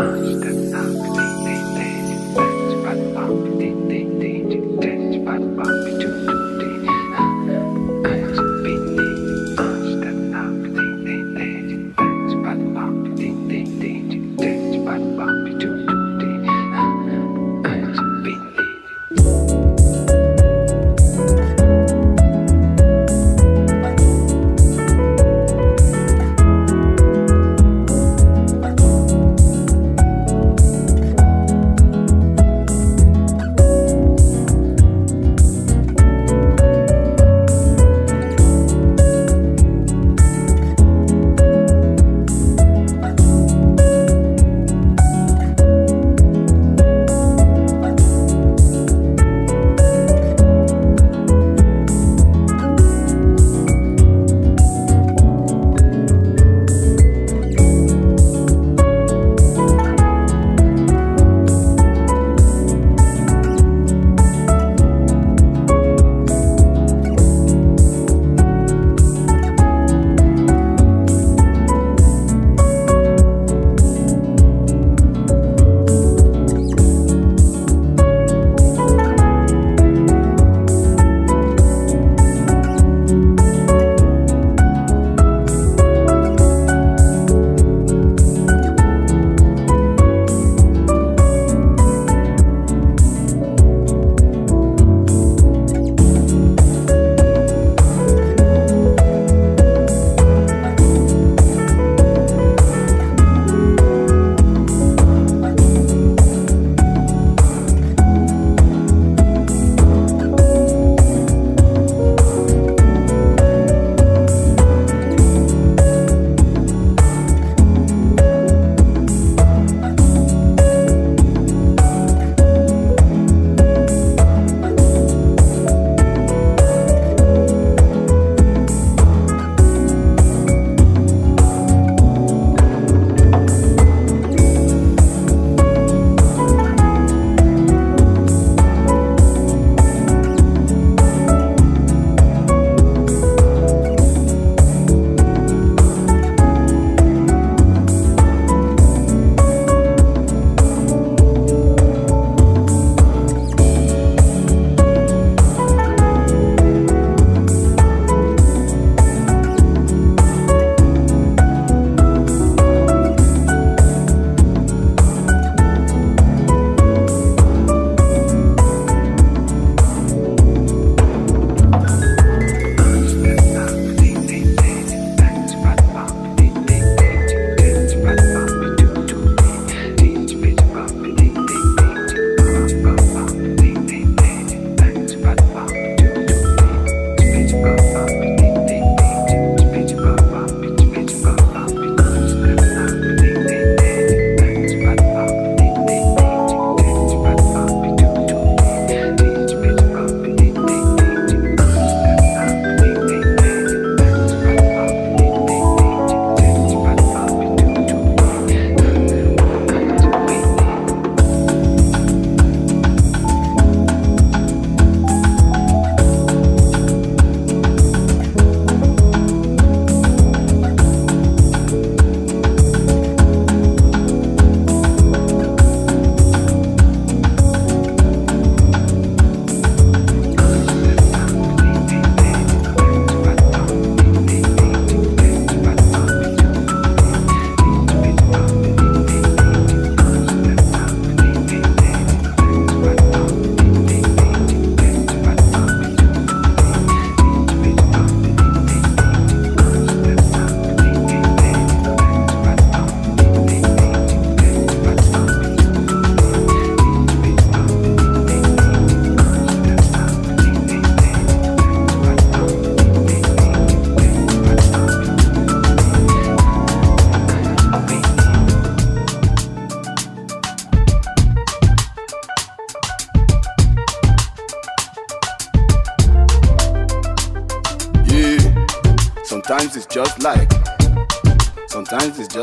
Sometimes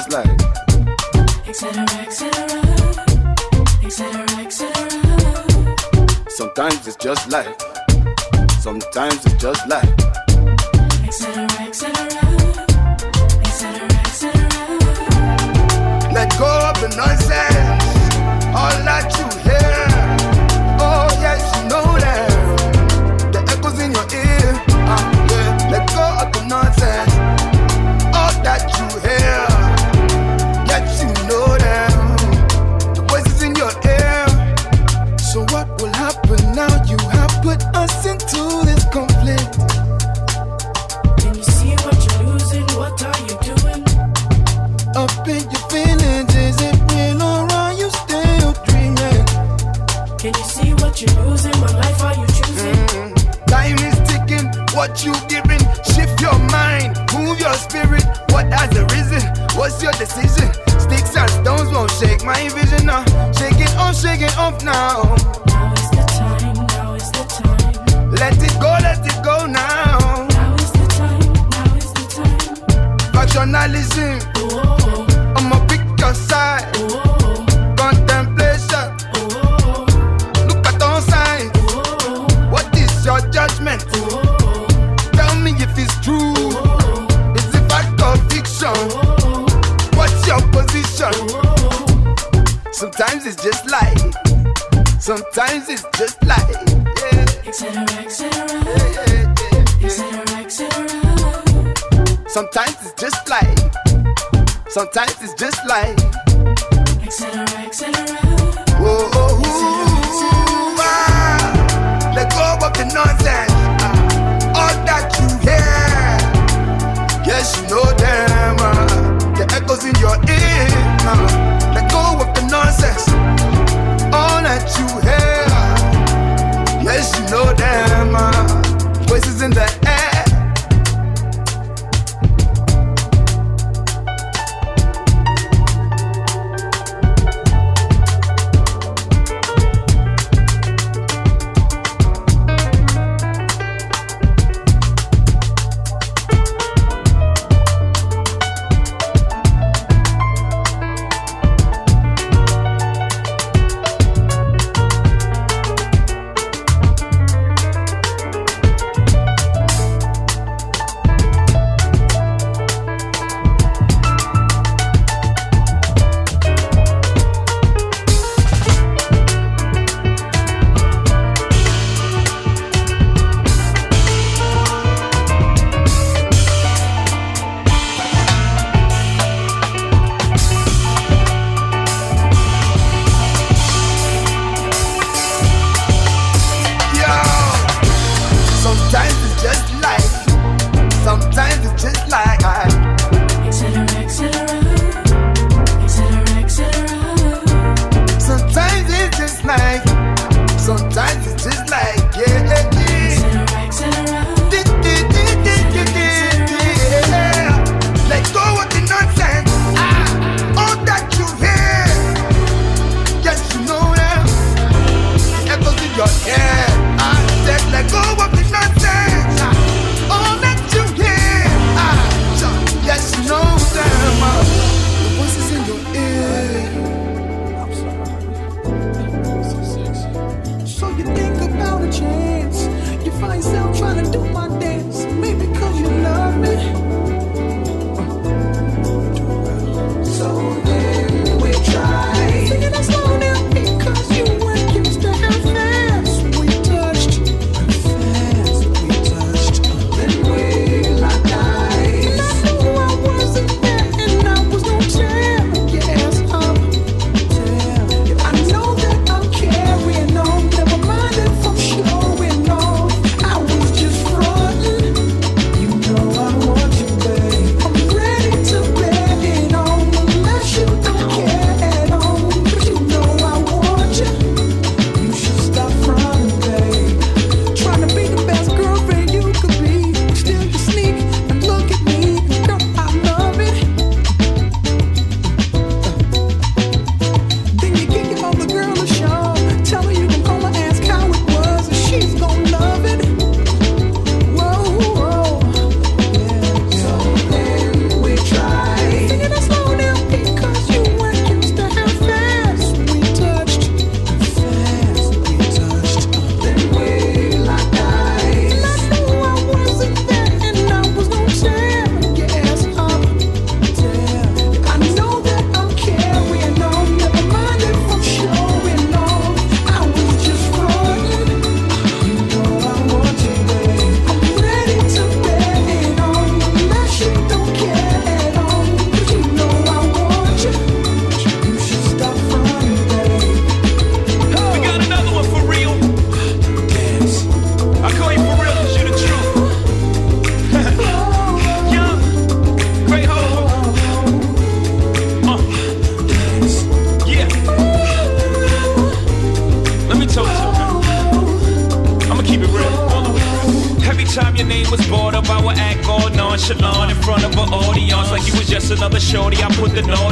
it's like. etc., etc., etc., etc. Sometimes it's just life. Sometimes it's just life. etc., etc., etc., etc. Let go of the nonsense. What you giving? Put the naughty